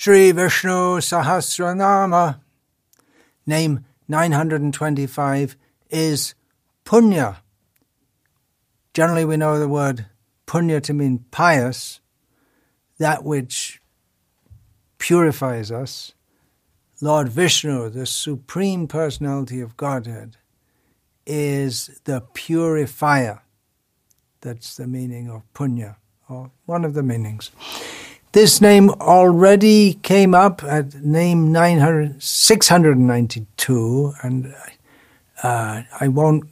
Sri Vishnu Sahasranama, name 925, is Punya. Generally, we know the word punya to mean pious, that which purifies us. Lord Vishnu, the Supreme Personality of Godhead, is the purifier. That's the meaning of punya, or one of the meanings. This name already came up at name 900, 692, and uh, I won't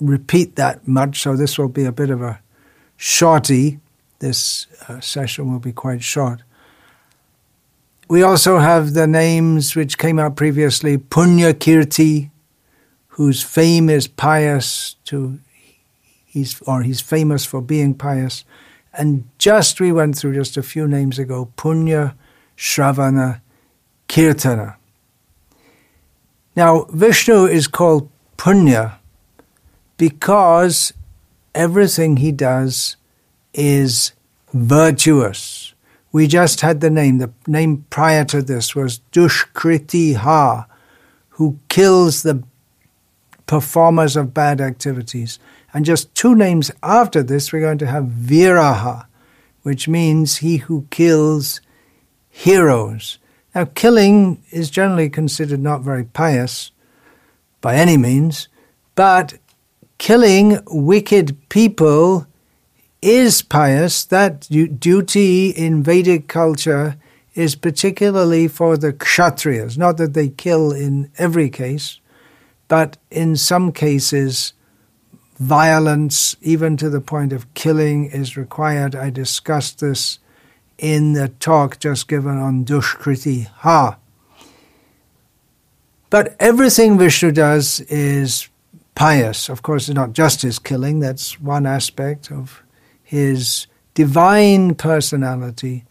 repeat that much, so this will be a bit of a shorty. This uh, session will be quite short. We also have the names which came out previously Punya Kirti, whose fame is pious to he's or he's famous for being pious. And just we went through just a few names ago, Punya, Shravana, Kirtana. Now, Vishnu is called Punya because everything he does is virtuous. We just had the name. The name prior to this was Dushkriti Ha, who kills the performers of bad activities. And just two names after this, we're going to have Viraha, which means he who kills heroes. Now, killing is generally considered not very pious by any means, but killing wicked people is pious. That duty in Vedic culture is particularly for the kshatriyas, not that they kill in every case, but in some cases, violence, even to the point of killing, is required. I discussed this in the talk just given on Dushkriti Ha. But everything Vishnu does is pious. Of course, it's not just his killing, that's one aspect of his divine personality,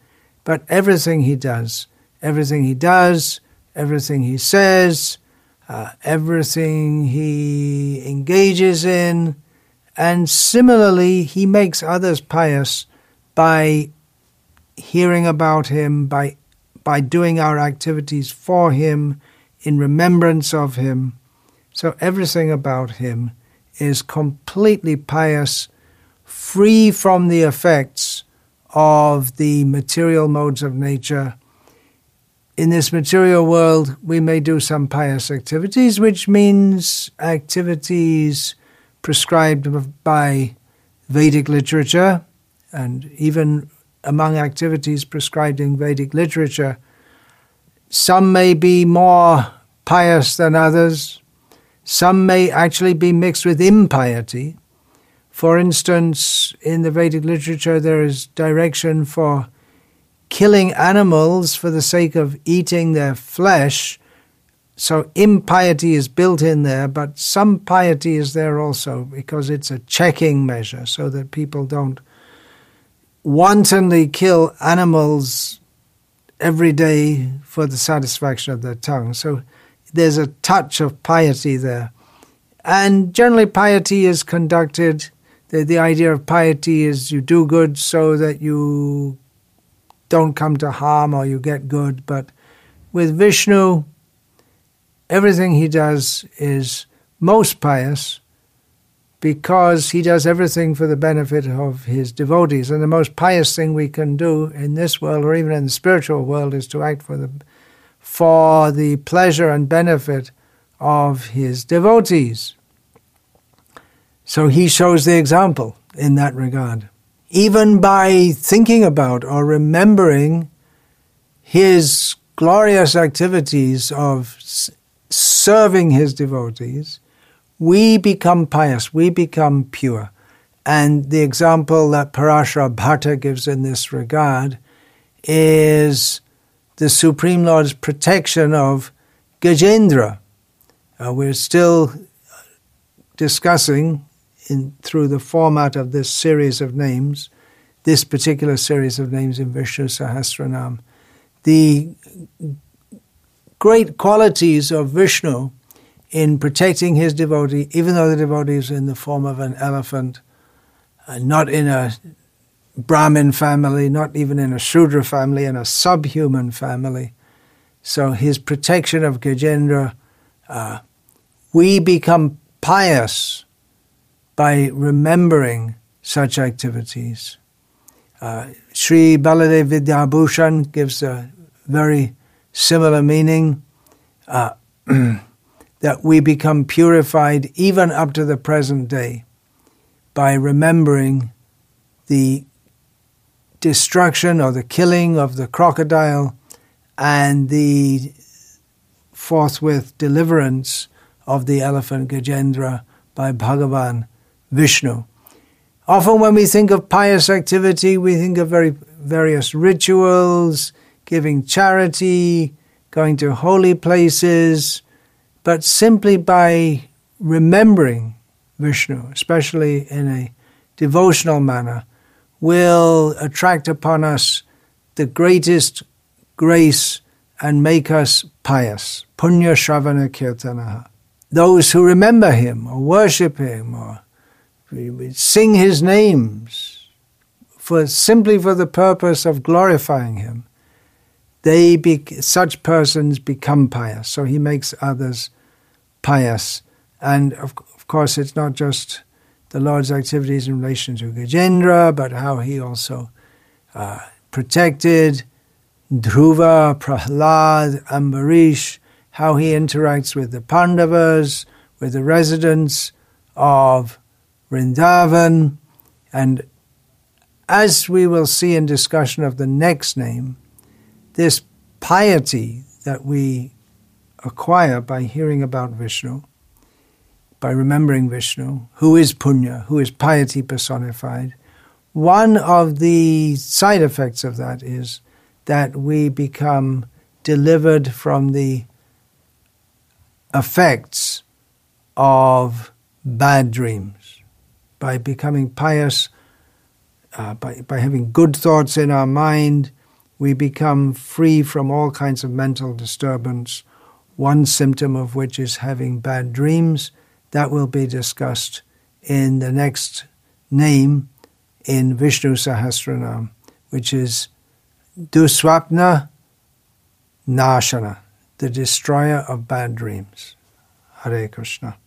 but everything he does, everything he does, everything he says, uh, everything he engages in, and similarly, he makes others pious by hearing about him, by, by doing our activities for him, in remembrance of him. So everything about him is completely pious, free from the effects of the material modes of nature. In this material world, we may do some pious activities, which means activities prescribed by Vedic literature, and even among activities prescribed in Vedic literature, some may be more pious than others. Some may actually be mixed with impiety. For instance, in the Vedic literature, there is direction for killing animals for the sake of eating their flesh so impiety is built in there, but some piety is there also because it's a checking measure so that people don't wantonly kill animals every day for the satisfaction of their tongue. So there's a touch of piety there. And generally, piety is conducted, the, the idea of piety is you do good so that you don't come to harm or you get good. But with Vishnu, everything he does is most pious because he does everything for the benefit of his devotees. And the most pious thing we can do in this world or even in the spiritual world is to act for the, for the pleasure and benefit of his devotees. So he shows the example in that regard. Even by thinking about or remembering his glorious activities of serving his devotees, we become pious, we become pure. And the example that Parashara Bhatta gives in this regard is the Supreme Lord's protection of Gajendra. Uh, we're still discussing in, through the format of this series of names, this particular series of names in Vishnu Sahasranam, the great qualities of Vishnu in protecting his devotee, even though the devotee is in the form of an elephant, uh, not in a Brahmin family, not even in a Shudra family, in a subhuman family. So his protection of Gajendra, uh, we become pious by remembering such activities. Uh, Sri Baladev Vidyabhushan gives a very similar meaning uh, that we become purified even up to the present day by remembering the destruction or the killing of the crocodile and the forthwith deliverance of the elephant Gajendra by Bhagavan Vishnu. Often, when we think of pious activity, we think of very various rituals, giving charity, going to holy places, but simply by remembering Vishnu, especially in a devotional manner, will attract upon us the greatest grace and make us pious. Punya Shravana Kirtanaha. Those who remember him or worship him or sing his names for simply for the purpose of glorifying him, they be, such persons become pious. So he makes others pious. And of, of course, it's not just the Lord's activities in relation to Gajendra, but how he also uh, protected Dhruva, Prahlad, Ambarish, how he interacts with the Pandavas, with the residents of Vrindavan, and as we will see in discussion of the next name, this piety that we acquire by hearing about Vishnu, by remembering Vishnu, who is punya, who is piety personified, one of the side effects of that is that we become delivered from the effects of bad dreams. By becoming pious, uh, by, by having good thoughts in our mind, we become free from all kinds of mental disturbance, one symptom of which is having bad dreams. That will be discussed in the next name in Vishnu Sahasranam, which is Duswapna Nashana, the destroyer of bad dreams. Hare Krishna.